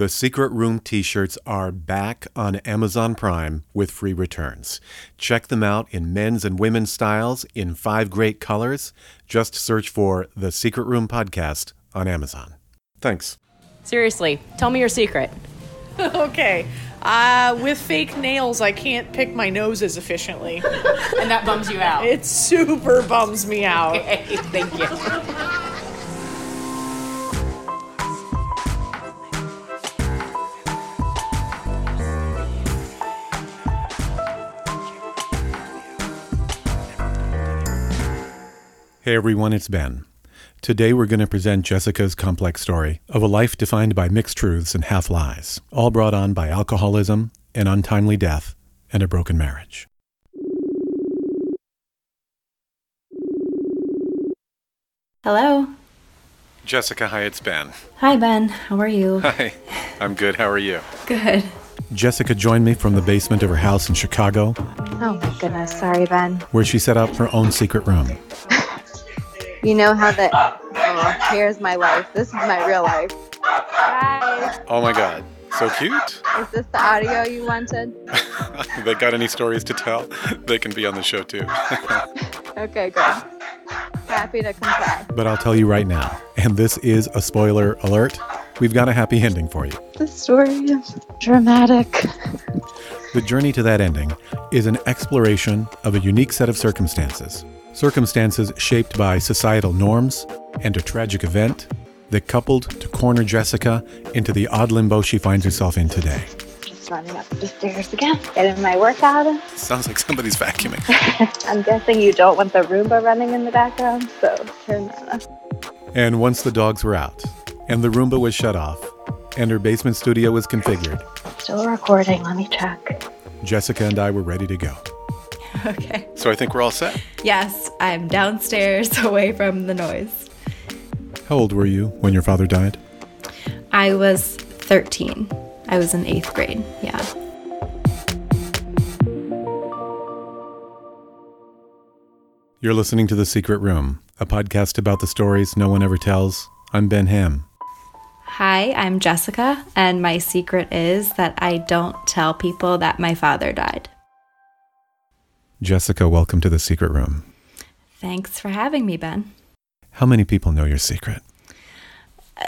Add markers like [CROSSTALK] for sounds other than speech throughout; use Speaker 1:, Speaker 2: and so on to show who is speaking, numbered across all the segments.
Speaker 1: The Secret Room t shirts are back on Amazon Prime with free returns. Check them out in men's and women's styles in five great colors. Just search for The Secret Room Podcast on Amazon. Thanks.
Speaker 2: Seriously, tell me your secret. [LAUGHS]
Speaker 3: okay. Uh, with fake nails, I can't pick my nose as efficiently. [LAUGHS]
Speaker 2: And that bums you out.
Speaker 3: It super bums me out.
Speaker 2: Okay, [LAUGHS] thank you.
Speaker 1: Hey everyone, it's Ben. Today we're going to present Jessica's complex story of a life defined by mixed truths and half lies, all brought on by alcoholism, an untimely death, and a broken marriage.
Speaker 4: Hello.
Speaker 1: Jessica, hi, it's Ben.
Speaker 4: Hi, Ben. How are you? [LAUGHS]
Speaker 1: Hi, I'm good. How are you?
Speaker 4: Good.
Speaker 1: Jessica joined me from the basement of her house in Chicago,
Speaker 5: Oh my goodness, sorry, Ben.
Speaker 1: where she set up her own secret room. [LAUGHS]
Speaker 5: You know how that. Oh, here's my life. This is my real life. Hi.
Speaker 1: Oh my god, so cute.
Speaker 5: Is this the audio you wanted? [LAUGHS]
Speaker 1: they got any stories to tell? They can be on the show too. [LAUGHS]
Speaker 5: Okay, good. Happy to comply.
Speaker 1: but I'll tell you right now, and this is a spoiler alert, we've got a happy ending for you.
Speaker 5: The story is dramatic.
Speaker 1: The journey to that ending is an exploration of a unique set of circumstances. Circumstances shaped by societal norms and a tragic event that coupled to corner Jessica into the odd limbo she finds herself in today.
Speaker 5: Just running up the stairs again. Getting my workout. [LAUGHS]
Speaker 1: Sounds like somebody's vacuuming. [LAUGHS]
Speaker 5: I'm guessing you don't want the Roomba running in the background, so turn that off.
Speaker 1: and once the dogs were out, and the Roomba was shut off, and her basement studio was configured,
Speaker 5: Still recording. Let me check.
Speaker 1: Jessica and I were ready to go. [LAUGHS]
Speaker 4: Okay.
Speaker 1: So I think we're all set.
Speaker 4: Yes, I'm downstairs [LAUGHS] away from the noise.
Speaker 1: How old were you when your father died?
Speaker 4: I was 13. I was in eighth grade. Yeah.
Speaker 1: You're listening to The Secret Room, a podcast about the stories no one ever tells. I'm Ben Ham.
Speaker 4: Hi, I'm Jessica, and my secret is that I don't tell people that my father died.
Speaker 1: Jessica, welcome to The Secret Room.
Speaker 4: Thanks for having me, Ben.
Speaker 1: How many people know your secret?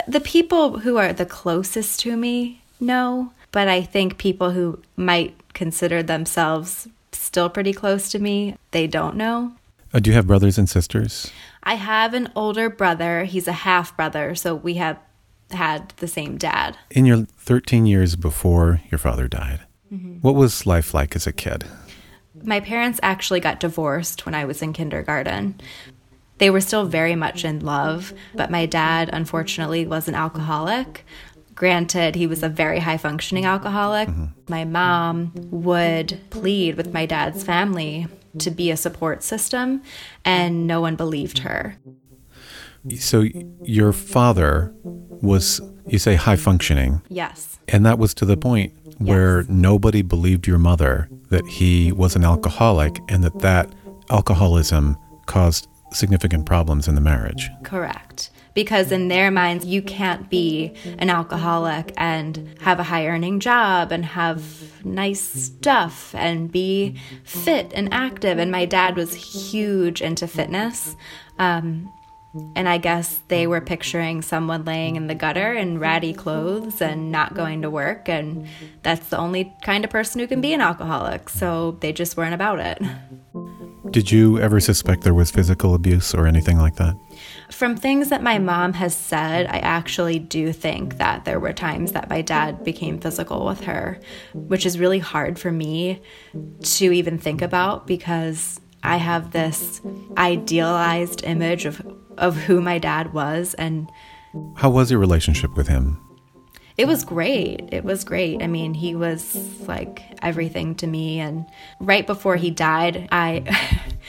Speaker 4: The people who are the closest to me know, but I think people who might consider themselves still pretty close to me, they don't know.
Speaker 1: Uh, do you have brothers and sisters?
Speaker 4: I have an older brother. He's a half brother, so we have had the same dad.
Speaker 1: In your 13 years before your father died, what was life like as a kid?
Speaker 4: My parents actually got divorced when I was in kindergarten. They were still very much in love, but my dad, unfortunately, was an alcoholic. Granted, he was a very high functioning alcoholic. Mm-hmm. My mom would plead with my dad's family to be a support system, and no one believed her.
Speaker 1: So your father was, you say, high functioning,
Speaker 4: Yes.
Speaker 1: and that was to the point where
Speaker 4: Yes.
Speaker 1: nobody believed your mother that he was an alcoholic and that that alcoholism caused significant problems in the marriage.
Speaker 4: Correct. Because in their minds, you can't be an alcoholic and have a high earning job and have nice stuff and be fit and active. And my dad was huge into fitness. Um, and I guess they were picturing someone laying in the gutter in ratty clothes and not going to work. And that's the only kind of person who can be an alcoholic. So they just weren't about it.
Speaker 1: Did you ever suspect there was physical abuse or anything like that?
Speaker 4: From things that my mom has said, I actually do think that there were times that my dad became physical with her, which is really hard for me to even think about because I have this idealized image of of who my dad was and
Speaker 1: How was your relationship with him?
Speaker 4: it was great. It was great. I mean, he was like everything to me. And right before he died, I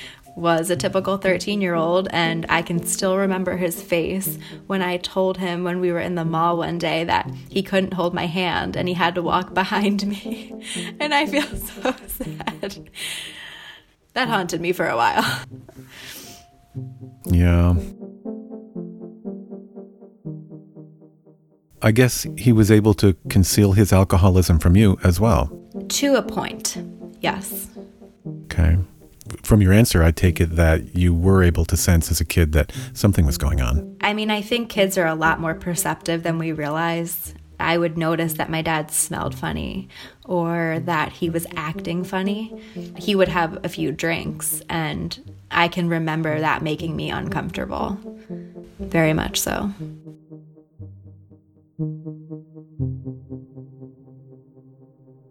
Speaker 4: [LAUGHS] was a typical 13 year old. And I can still remember his face when I told him when we were in the mall one day that he couldn't hold my hand and he had to walk [LAUGHS] behind me. And I feel [LAUGHS] so sad. That haunted me for a while.
Speaker 1: Yeah. I guess he was able to conceal his alcoholism from you as well.
Speaker 4: To a point, yes.
Speaker 1: Okay. From your answer, I take it that you were able to sense as a kid that something was going on.
Speaker 4: I mean, I think kids are a lot more perceptive than we realize. I would notice that my dad smelled funny or that he was acting funny. He would have a few drinks, and I can remember that making me uncomfortable. Very much so.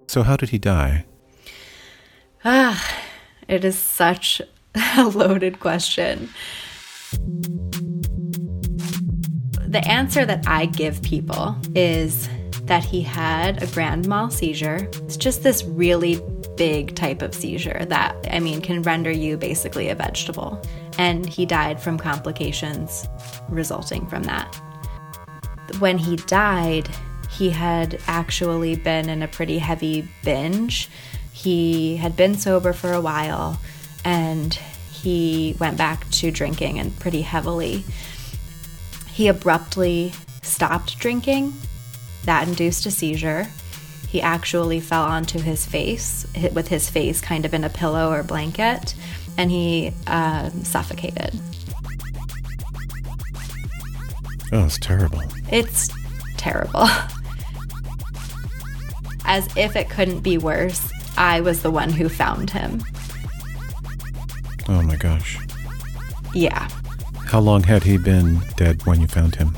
Speaker 1: So, how did he die?
Speaker 4: Ah, it is such [LAUGHS] a loaded question. The answer that I give people is that he had a grand mal seizure. It's just this really big type of seizure that, I mean, can render you basically a vegetable. And he died from complications resulting from that. When he died, he had actually been in a pretty heavy binge. He had been sober for a while and he went back to drinking and pretty heavily. He abruptly stopped drinking. That induced a seizure. He actually fell onto his face, hit with his face kind of in a pillow or blanket, and he uh, suffocated.
Speaker 1: Oh, it's terrible.
Speaker 4: It's terrible. As if it couldn't be worse, I was the one who found him.
Speaker 1: Oh my gosh.
Speaker 4: Yeah.
Speaker 1: How long had he been dead when you found him?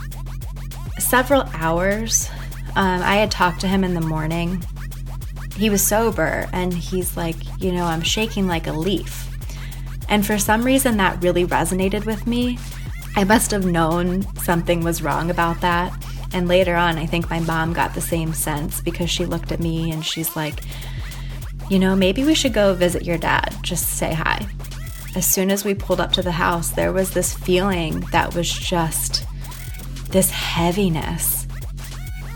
Speaker 4: Several hours. Um, I had talked to him in the morning. He was sober and he's like, you know, I'm shaking like a leaf. And for some reason, that really resonated with me. I must have known something was wrong about that. And later on, I think my mom got the same sense because she looked at me and she's like, you know, maybe we should go visit your dad, just say hi. As soon as we pulled up to the house, there was this feeling that was just this heaviness.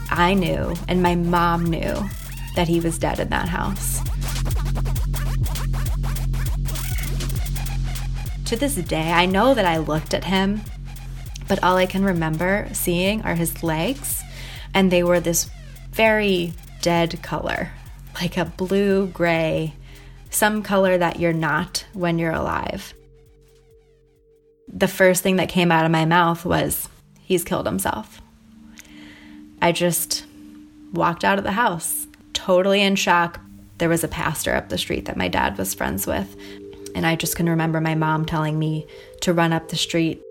Speaker 4: I knew, and my mom knew, that he was dead in that house. To this day, I know that I looked at him, but all I can remember seeing are his legs, and they were this very dead color, like a blue gray, some color that you're not when you're alive. The first thing that came out of my mouth was, He's killed himself. I just walked out of the house, totally in shock. There was a pastor up the street that my dad was friends with, and I just can remember my mom telling me to run up the street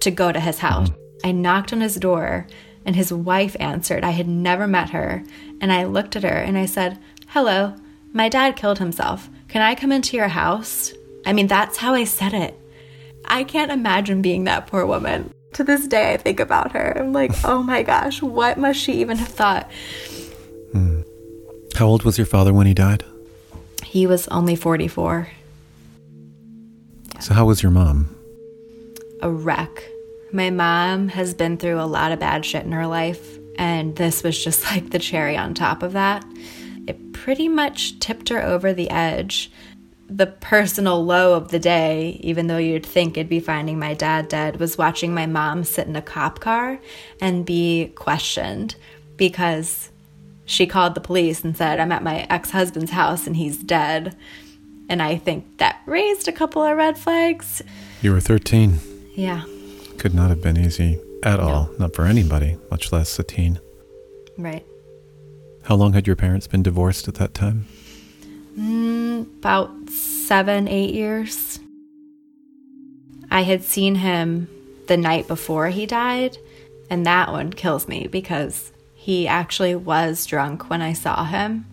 Speaker 4: to go to his house. I knocked on his door, and his wife answered. I had never met her, and I looked at her and I said, Hello, my dad killed himself. Can I come into your house? I mean, that's how I said it. I can't imagine being that poor woman. To this day, I think about her. I'm like, oh my gosh, what must she even have thought? Hmm.
Speaker 1: How old was your father when he died?
Speaker 4: He was only 44,
Speaker 1: So, how was your mom?
Speaker 4: a wreck. My mom has been through a lot of bad shit in her life, and this was just like the cherry on top of that. It pretty much tipped her over the edge. The personal low of the day, even though you'd think it'd be finding my dad dead, was watching my mom sit in a cop car and be questioned because she called the police and said, I'm at my ex husband's house and he's dead. And I think that raised a couple of red flags.
Speaker 1: You were 13.
Speaker 4: Yeah,
Speaker 1: Could not have been easy at all, not for anybody, much less a teen.
Speaker 4: right.
Speaker 1: How long had your parents been divorced at that time?
Speaker 4: Mm, about seven, eight years. I had seen him the night before he died, and that one kills me because he actually was drunk when I saw him.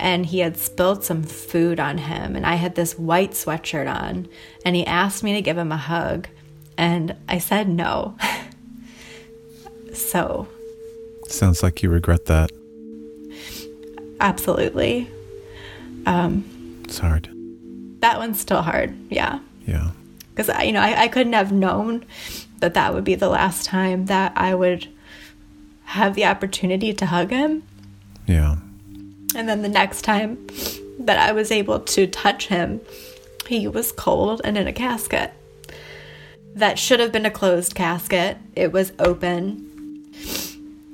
Speaker 4: And he had spilled some food on him, and I had this white sweatshirt on, and he asked me to give him a hug, and I said no. [LAUGHS] so,
Speaker 1: Sounds like you regret that.
Speaker 4: Absolutely.
Speaker 1: Um, it's hard.
Speaker 4: That one's still hard, yeah.
Speaker 1: Yeah.
Speaker 4: because you know I, I couldn't have known that that would be the last time that I would have the opportunity to hug him,
Speaker 1: Yeah.
Speaker 4: and then the next time that I was able to touch him, he was cold and in a casket. That should have been a closed casket. It was open.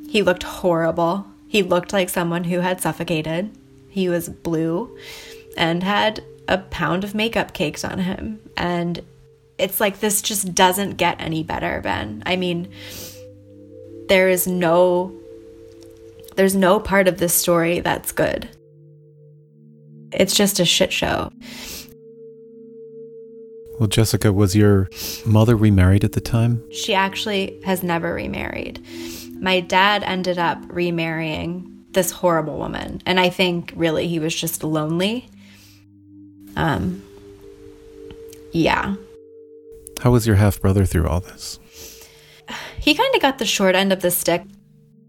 Speaker 4: He looked horrible. He looked like someone who had suffocated. He was blue and had a pound of makeup caked on him. And it's like this just doesn't get any better, Ben. I mean, there is no there's no part of this story that's good. It's just a shit show.
Speaker 1: Well, Jessica, was your mother remarried at the time?
Speaker 4: She actually has never remarried. My dad ended up remarrying this horrible woman, and I think really he was just lonely. Um yeah.
Speaker 1: How was your half brother through all this?
Speaker 4: He kind of got the short end of the stick.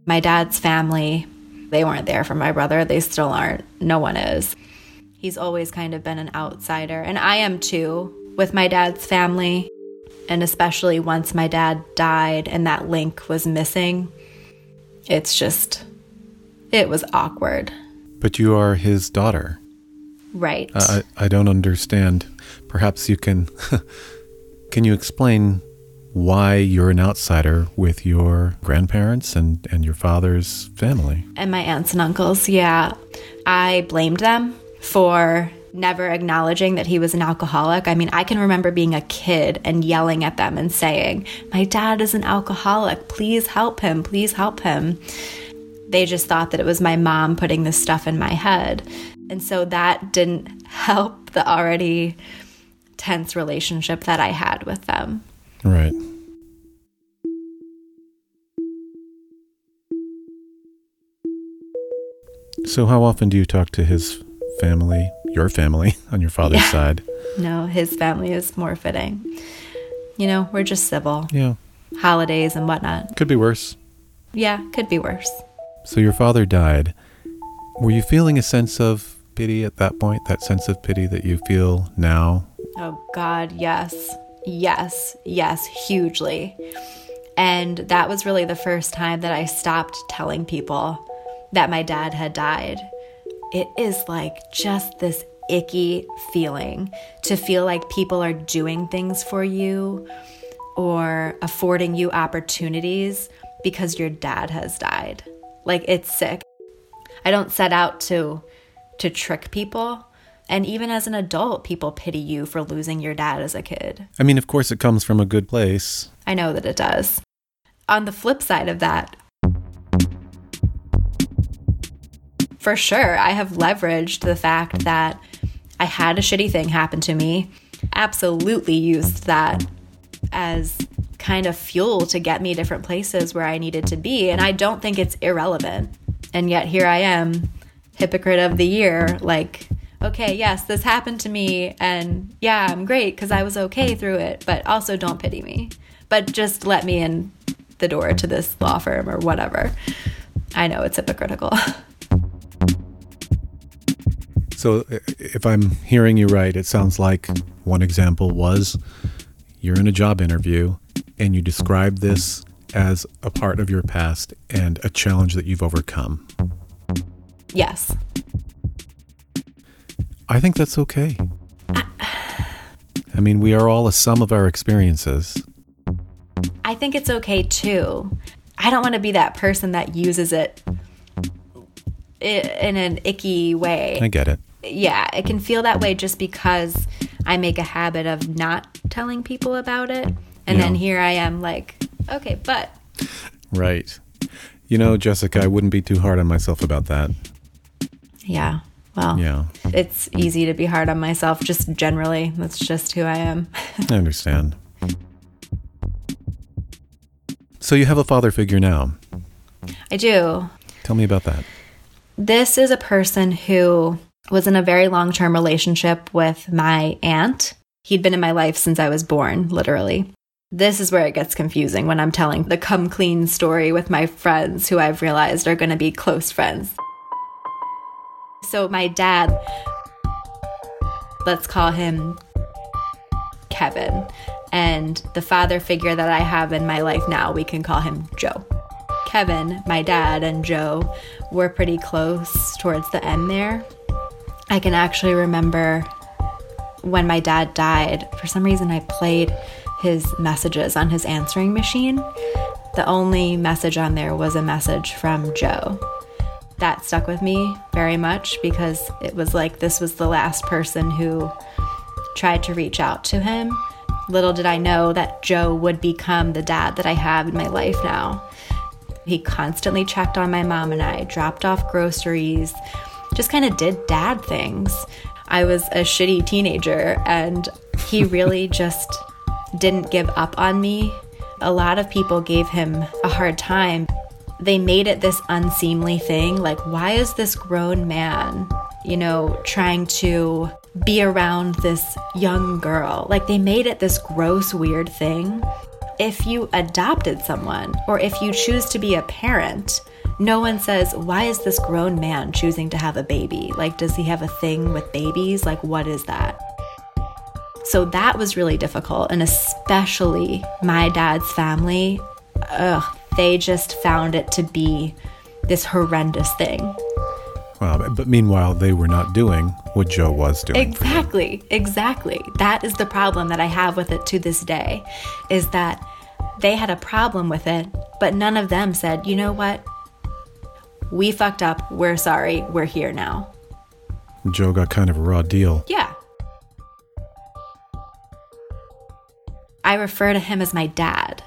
Speaker 4: My dad's family, they weren't there for my brother. They still aren't. No one is. He's always kind of been an outsider, and I am too with my dad's family. And especially once my dad died and that link was missing, it's just, it was awkward.
Speaker 1: But you are his daughter.
Speaker 4: Right.
Speaker 1: I, I don't understand. Perhaps you can. [LAUGHS] can you explain why you're an outsider with your grandparents and, and your father's family?
Speaker 4: and my aunts and uncles, yeah. I blamed them for never acknowledging that he was an alcoholic. I mean, I can remember being a kid and yelling at them and saying, My dad is an alcoholic. Please help him. Please help him. They just thought that it was my mom putting this stuff in my head. And so that didn't [LAUGHS] help the already tense relationship that I had with them.
Speaker 1: Right. So, how often do you talk to his family, your family, [LAUGHS] on your father's
Speaker 4: Yeah.
Speaker 1: side?
Speaker 4: No, his family is more fitting. You know, we're just civil,
Speaker 1: Yeah,
Speaker 4: holidays and whatnot.
Speaker 1: could be worse.
Speaker 4: Yeah, could be worse.
Speaker 1: So, your father died. Were you feeling a sense of pity at that point? That sense of pity that you feel now?
Speaker 4: Oh, God, yes. Yes, yes, hugely. And that was really the first time that I stopped telling people that my dad had died. It is like just this icky feeling to feel like people are doing things for you or affording you opportunities because your dad has died. Like it's sick. I don't set out to to trick people. And even as an adult, people pity you for losing your dad as a kid.
Speaker 1: I mean, of course, it comes from a good place.
Speaker 4: I know that it does. On the flip side of that, for sure, I have leveraged the fact that I had a shitty thing happen to me, absolutely used that as kind of fuel to get me different places where I needed to be. And I don't think it's irrelevant. And yet here I am, hypocrite of the year, like, okay, yes, this happened to me. And yeah, I'm great because I was okay through it, but also don't pity me. But just let me in the door to this law firm or whatever. I know it's hypocritical. [LAUGHS]
Speaker 1: So, uh, if I'm hearing you right, it sounds like one example was you're in a job interview and you describe this as a part of your past and a challenge that you've overcome.
Speaker 4: yes.
Speaker 1: I think that's okay. I mean, we are all a sum of our experiences.
Speaker 4: I think it's okay too. I don't want to be that person that uses it in an icky way.
Speaker 1: I get it.
Speaker 4: yeah, it can feel that way just because I make a habit of not telling people about it. And then here I am like, okay, but
Speaker 1: Right. You know, Jessica, I wouldn't be too hard on myself about that.
Speaker 4: yeah, well,
Speaker 1: Yeah,
Speaker 4: it's easy to be hard on myself just generally. That's just who I am. [LAUGHS]
Speaker 1: I understand. So you have a father figure now.
Speaker 4: I do.
Speaker 1: Tell me about that.
Speaker 4: This is a person who was in a very long term relationship with my aunt. He'd been in my life since I was born, literally. This is where it gets confusing when I'm telling the come clean story with my friends who I've realized are going to be close friends. So, my dad, let's call him Kevin. And the father figure that I have in my life now, we can call him Joe. Kevin, my dad, and Joe were pretty close towards the end there. I can actually remember when my dad died, for some reason I played his messages on his answering machine. The only message on there was a message from Joe. That stuck with me very much because it was like this was the last person who tried to reach out to him. Little did I know that Joe would become the dad that I have in my life now. He constantly checked on my mom and I, dropped off groceries, just kind of did dad things. I was a shitty teenager and he [LAUGHS] really just didn't give up on me. A lot of people gave him a hard time. They made it this unseemly thing. Like, why is this grown man, you know, trying to be around this young girl? Like, they made it this gross, weird thing. If you adopted someone or if you choose to be a parent, no one says, Why is this grown man choosing to have a baby? Like, does he have a thing with babies? Like, what is that? So that was really difficult. And especially my dad's family, ugh, they just found it to be this horrendous thing.
Speaker 1: Wow, but meanwhile, they were not doing what Joe was doing.
Speaker 4: Exactly, exactly. That is the problem that I have with it to this day is that they had a problem with it, but none of them said, you know what? We fucked up. We're sorry. We're here now.
Speaker 1: Joe got kind of a raw deal.
Speaker 4: Yeah. I refer to him as my dad.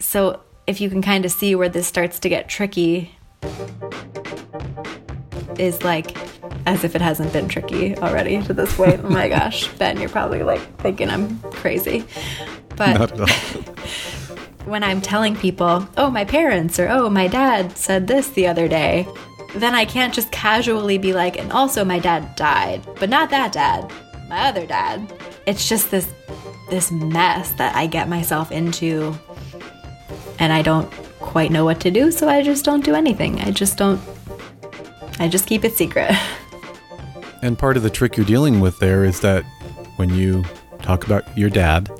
Speaker 4: So if you can kind of see where this starts to get tricky, is like as if it hasn't been tricky already to this point. Oh my gosh, [LAUGHS] Ben, you're probably like thinking I'm crazy. But
Speaker 1: Not at all. [LAUGHS]
Speaker 4: when I'm telling people, oh, my parents or oh, my dad said this the other day, then I can't just casually be like, and also my dad died, but not that dad, my other dad. It's just this this mess that I get myself into and I don't quite know what to do, so I just don't do anything. I just don't I just keep it secret. [LAUGHS]
Speaker 1: And part of the trick you're dealing with there is that when you talk about your dad,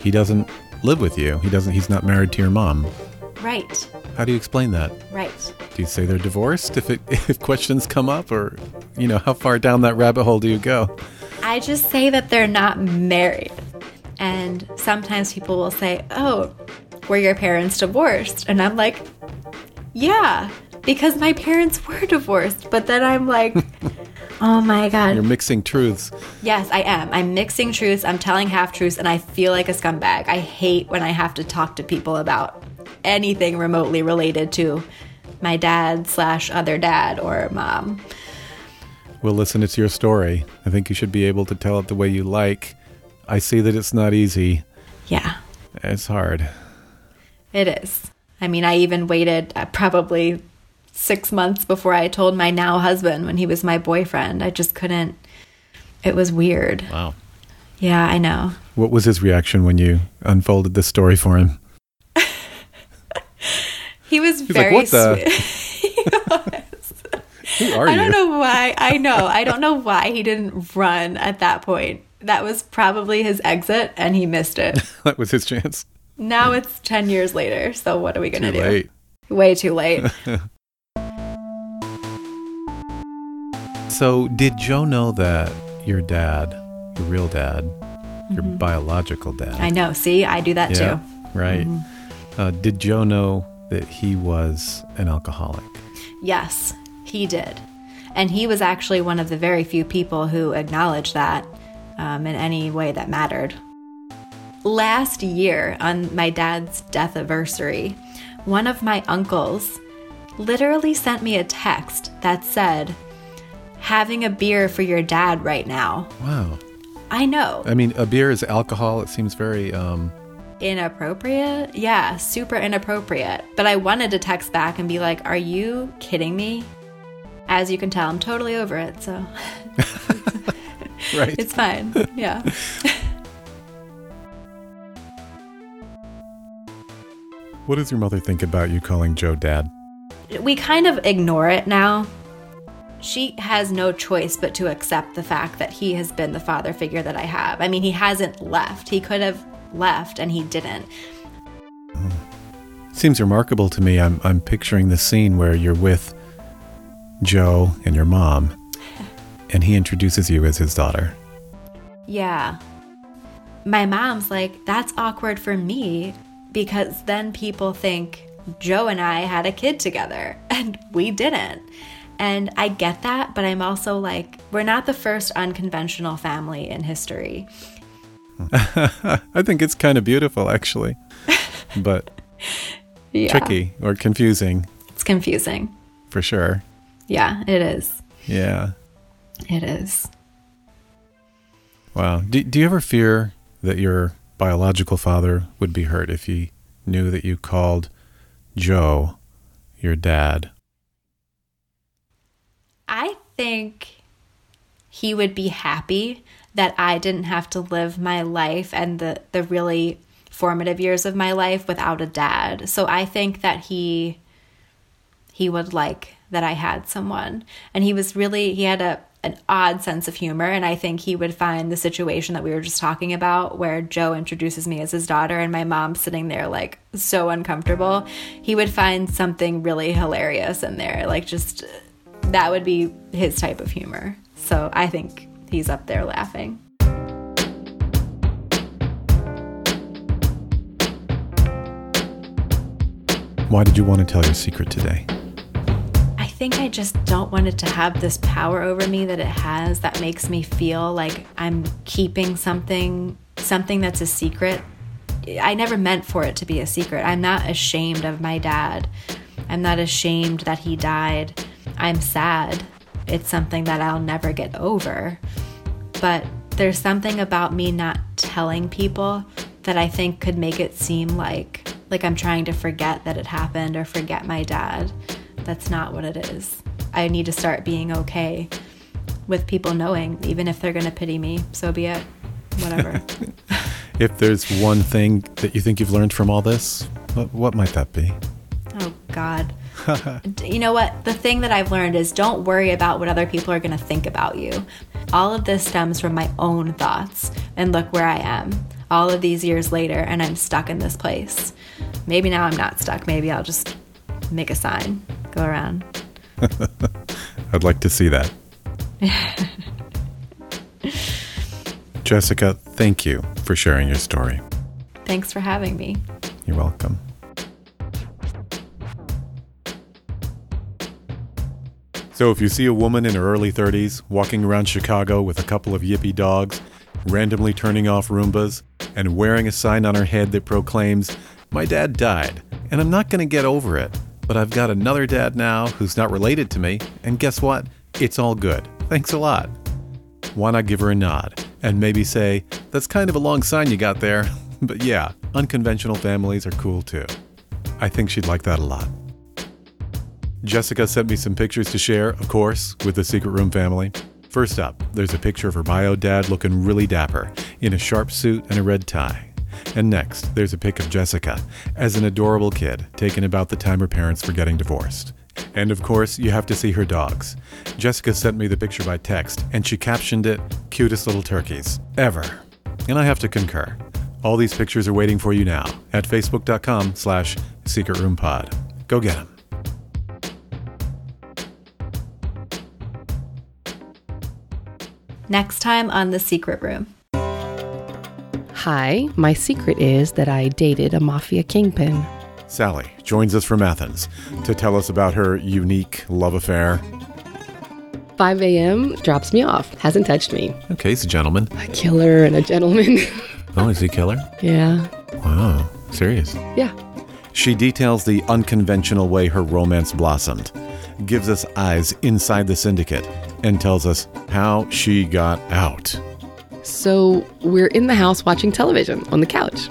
Speaker 1: he doesn't live with you. He doesn't he's not married to your mom.
Speaker 4: right.
Speaker 1: How do you explain that?
Speaker 4: Right.
Speaker 1: Do you say they're divorced if it [LAUGHS] if questions come up or you know, how far down that rabbit hole do you go?
Speaker 4: I just say that they're not married. And sometimes people will say, Oh, were your parents divorced? And I'm like, Yeah, because my parents were divorced. But then I'm like, [LAUGHS] Oh my God.
Speaker 1: You're mixing truths.
Speaker 4: Yes, I am. I'm mixing truths, I'm telling half truths, and I feel like a scumbag. I hate when I have to talk to people about anything remotely related to my dad slash other dad or mom.
Speaker 1: We'll listen it's your story. I think you should be able to tell it the way you like. I see that it's not easy.
Speaker 4: Yeah.
Speaker 1: It's hard.
Speaker 4: It is. I mean, I even waited uh, probably six months before I told my now husband when he was my boyfriend. I just couldn't. It was weird.
Speaker 1: Wow.
Speaker 4: Yeah, I know.
Speaker 1: What was his reaction when you unfolded this story for him? [LAUGHS]
Speaker 4: He was
Speaker 1: He's like,
Speaker 4: very
Speaker 1: "What the?"
Speaker 4: sweet. [LAUGHS]
Speaker 1: Who are
Speaker 4: I
Speaker 1: you?
Speaker 4: don't know why. I know. I don't know why he didn't run at that point. That was probably his exit and he missed it. [LAUGHS]
Speaker 1: that was his chance.
Speaker 4: now it's 10 years later. So what are we going to do?
Speaker 1: late.
Speaker 4: Way too late.
Speaker 1: So, did Joe know that your dad, your real dad, your biological dad,
Speaker 4: Mm-hmm. I know. See, I do that
Speaker 1: yeah,
Speaker 4: too.
Speaker 1: right?
Speaker 4: Mm-hmm.
Speaker 1: Uh, did Joe know that he was an alcoholic?
Speaker 4: Yes, he did. And he was actually one of the very few people who acknowledged that um, in any way that mattered. Last year, on my dad's death anniversary, one of my uncles literally sent me a text that said, Having a beer for your dad right now.
Speaker 1: Wow.
Speaker 4: I know.
Speaker 1: I mean, a beer is alcohol. It seems very um,
Speaker 4: Inappropriate? Yeah, super inappropriate. But I wanted to text back and be like, Are you kidding me? As you can tell, I'm totally over it, so [LAUGHS]
Speaker 1: right.
Speaker 4: it's fine. Yeah.
Speaker 1: what does your mother think about you calling Joe dad?
Speaker 4: we kind of ignore it now. She has no choice but to accept the fact that he has been the father figure that I have. I mean, he hasn't left. He could have left and he didn't.
Speaker 1: Seems remarkable to me. I'm I'm picturing the scene where you're with Joe and your mom, and he introduces you as his daughter.
Speaker 4: Yeah. My mom's like, that's awkward for me because then people think Joe and I had a kid together [LAUGHS] and we didn't. And I get that, but I'm also like, we're not the first unconventional family in history. [LAUGHS]
Speaker 1: I think it's kind of beautiful, actually, [LAUGHS] but
Speaker 4: Yeah.
Speaker 1: tricky or confusing
Speaker 4: It's confusing.
Speaker 1: for sure.
Speaker 4: Yeah, it is.
Speaker 1: Yeah.
Speaker 4: It is.
Speaker 1: Wow. Do, do you ever fear that your biological father would be hurt if he knew that you called Joe your dad?
Speaker 4: I think he would be happy that I didn't have to live my life and the, the really formative years of my life without a dad. So I think that he he would like that I had someone. And he was really he had a an odd sense of humor and I think he would find the situation that we were just talking about where Joe introduces me as his daughter and my mom sitting there like so uncomfortable. He would find something really hilarious in there. Like just that would be his type of humor. So I think he's up there laughing.
Speaker 1: Why did you want to tell your secret today?
Speaker 4: I think I just don't want it to have this power over me that it has that makes me feel like I'm keeping something something that's a secret. I never meant for it to be a secret. I'm not ashamed of my dad. I'm not ashamed that he died. I'm sad. It's something that I'll never get over. But there's something about me not telling people that I think could make it seem like like I'm trying to forget that it happened or forget my dad. That's not what it is. I need to start being okay with people knowing, even if they're going to pity me. So be it. Whatever. [LAUGHS] [LAUGHS]
Speaker 1: If there's one thing that you think you've learned from all this, what, what might that be?
Speaker 4: oh, God. [LAUGHS] You know what? The thing that I've learned is don't worry about what other people are going to think about you. All of this stems from my own thoughts. And look where I am all of these years later, and I'm stuck in this place. Maybe now I'm not stuck. Maybe I'll just make a sign, go around. [LAUGHS]
Speaker 1: I'd like to see that. [LAUGHS] Jessica, thank you for sharing your story.
Speaker 4: Thanks for having me.
Speaker 1: You're welcome. So, if you see a woman in her early 30s walking around Chicago with a couple of yippy dogs, randomly turning off Roombas, and wearing a sign on her head that proclaims, My dad died, and I'm not going to get over it, but I've got another dad now who's not related to me, and guess what? It's all good. Thanks a lot. Why not give her a nod and maybe say, That's kind of a long sign you got there, [LAUGHS] but yeah, unconventional families are cool too. I think she'd like that a lot. Jessica sent me some pictures to share, of course, with the Secret Room family. First up, there's a picture of her bio dad looking really dapper, in a sharp suit and a red tie. And next, there's a pic of Jessica as an adorable kid, taken about the time her parents were getting divorced. And of course, you have to see her dogs. Jessica sent me the picture by text, and she captioned it, cutest little turkeys, ever. And I have to concur. All these pictures are waiting for you now at facebook.com slash secretroompod. Go get them.
Speaker 4: Next time on The Secret Room.
Speaker 6: Hi, my secret is that I dated a mafia kingpin.
Speaker 1: Sally joins us from Athens to tell us about her unique love affair.
Speaker 6: 5 a.m. drops me off, hasn't touched me.
Speaker 1: Okay, he's a gentleman.
Speaker 6: A killer and a gentleman. [LAUGHS]
Speaker 1: Oh, is he a killer?
Speaker 6: yeah.
Speaker 1: Wow, serious.
Speaker 6: Yeah.
Speaker 1: She details the unconventional way her romance blossomed, gives us eyes inside the syndicate, and tells us how she got out.
Speaker 6: So we're in the house watching television on the couch.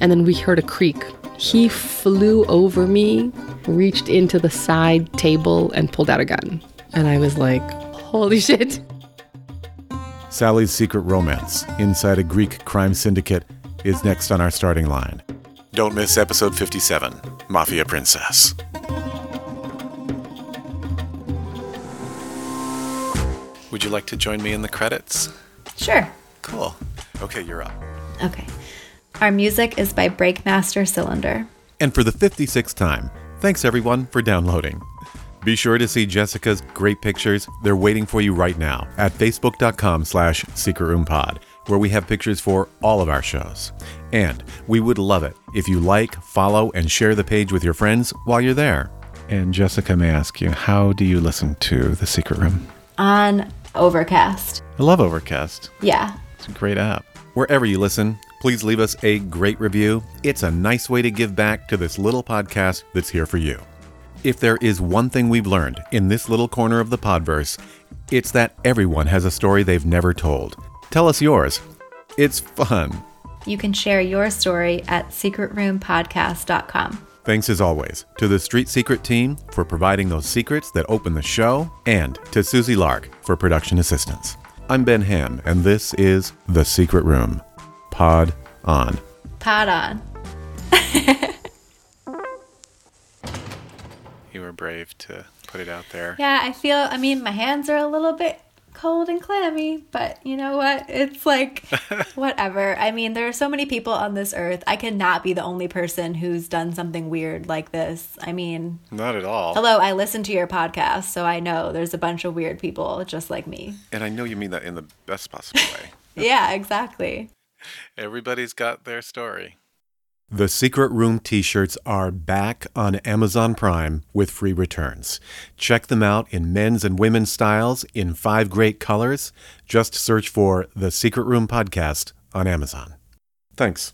Speaker 6: And then we heard a creak. He flew over me, reached into the side table, and pulled out a gun. And I was like, holy shit.
Speaker 1: Sally's secret romance inside a Greek crime syndicate is next on our starting line. Don't miss episode 57 Mafia Princess. Would you like to join me in the credits?
Speaker 4: Sure.
Speaker 1: Cool. Okay, you're up.
Speaker 4: Okay. Our music is by Breakmaster Cylinder.
Speaker 1: And for the 56th time, thanks everyone for downloading. Be sure to see Jessica's great pictures. They're waiting for you right now at facebook.com slash secretroompod. where we have pictures for all of our shows. And we would love it if you like, follow, and share the page with your friends while you're there. And Jessica may ask you, how do you listen to The Secret Room?
Speaker 4: On Overcast.
Speaker 1: I love Overcast.
Speaker 4: Yeah.
Speaker 1: It's a great app. Wherever you listen, please leave us a great review. It's a nice way to give back to this little podcast that's here for you. If there is one thing we've learned in this little corner of the Podverse, it's that everyone has a story they've never told. Tell us yours. It's fun.
Speaker 4: You can share your story at secretroompodcast.com.
Speaker 1: Thanks as always to the Street Secret team for providing those secrets that open the show, and to Susie Lark for production assistance. I'm Ben Ham, and this is The Secret Room. Pod on.
Speaker 4: Pod on. [LAUGHS]
Speaker 1: You were brave to put it out there.
Speaker 4: Yeah, I feel, I mean, my hands are a little bit cold and clammy, but you know what? It's like, [LAUGHS] whatever. I mean, there are so many people on this earth. I cannot be the only person who's done something weird like this. I mean,
Speaker 1: Not at all.
Speaker 4: hello, I listen to your podcast, so I know there's a bunch of weird people just like me.
Speaker 1: And I know you mean that in the best possible way. [LAUGHS]
Speaker 4: Yeah, exactly.
Speaker 1: Everybody's got their story. The Secret Room t shirts are back on Amazon Prime with free returns. Check them out in men's and women's styles in five great colors. Just search for The Secret Room Podcast on Amazon. Thanks.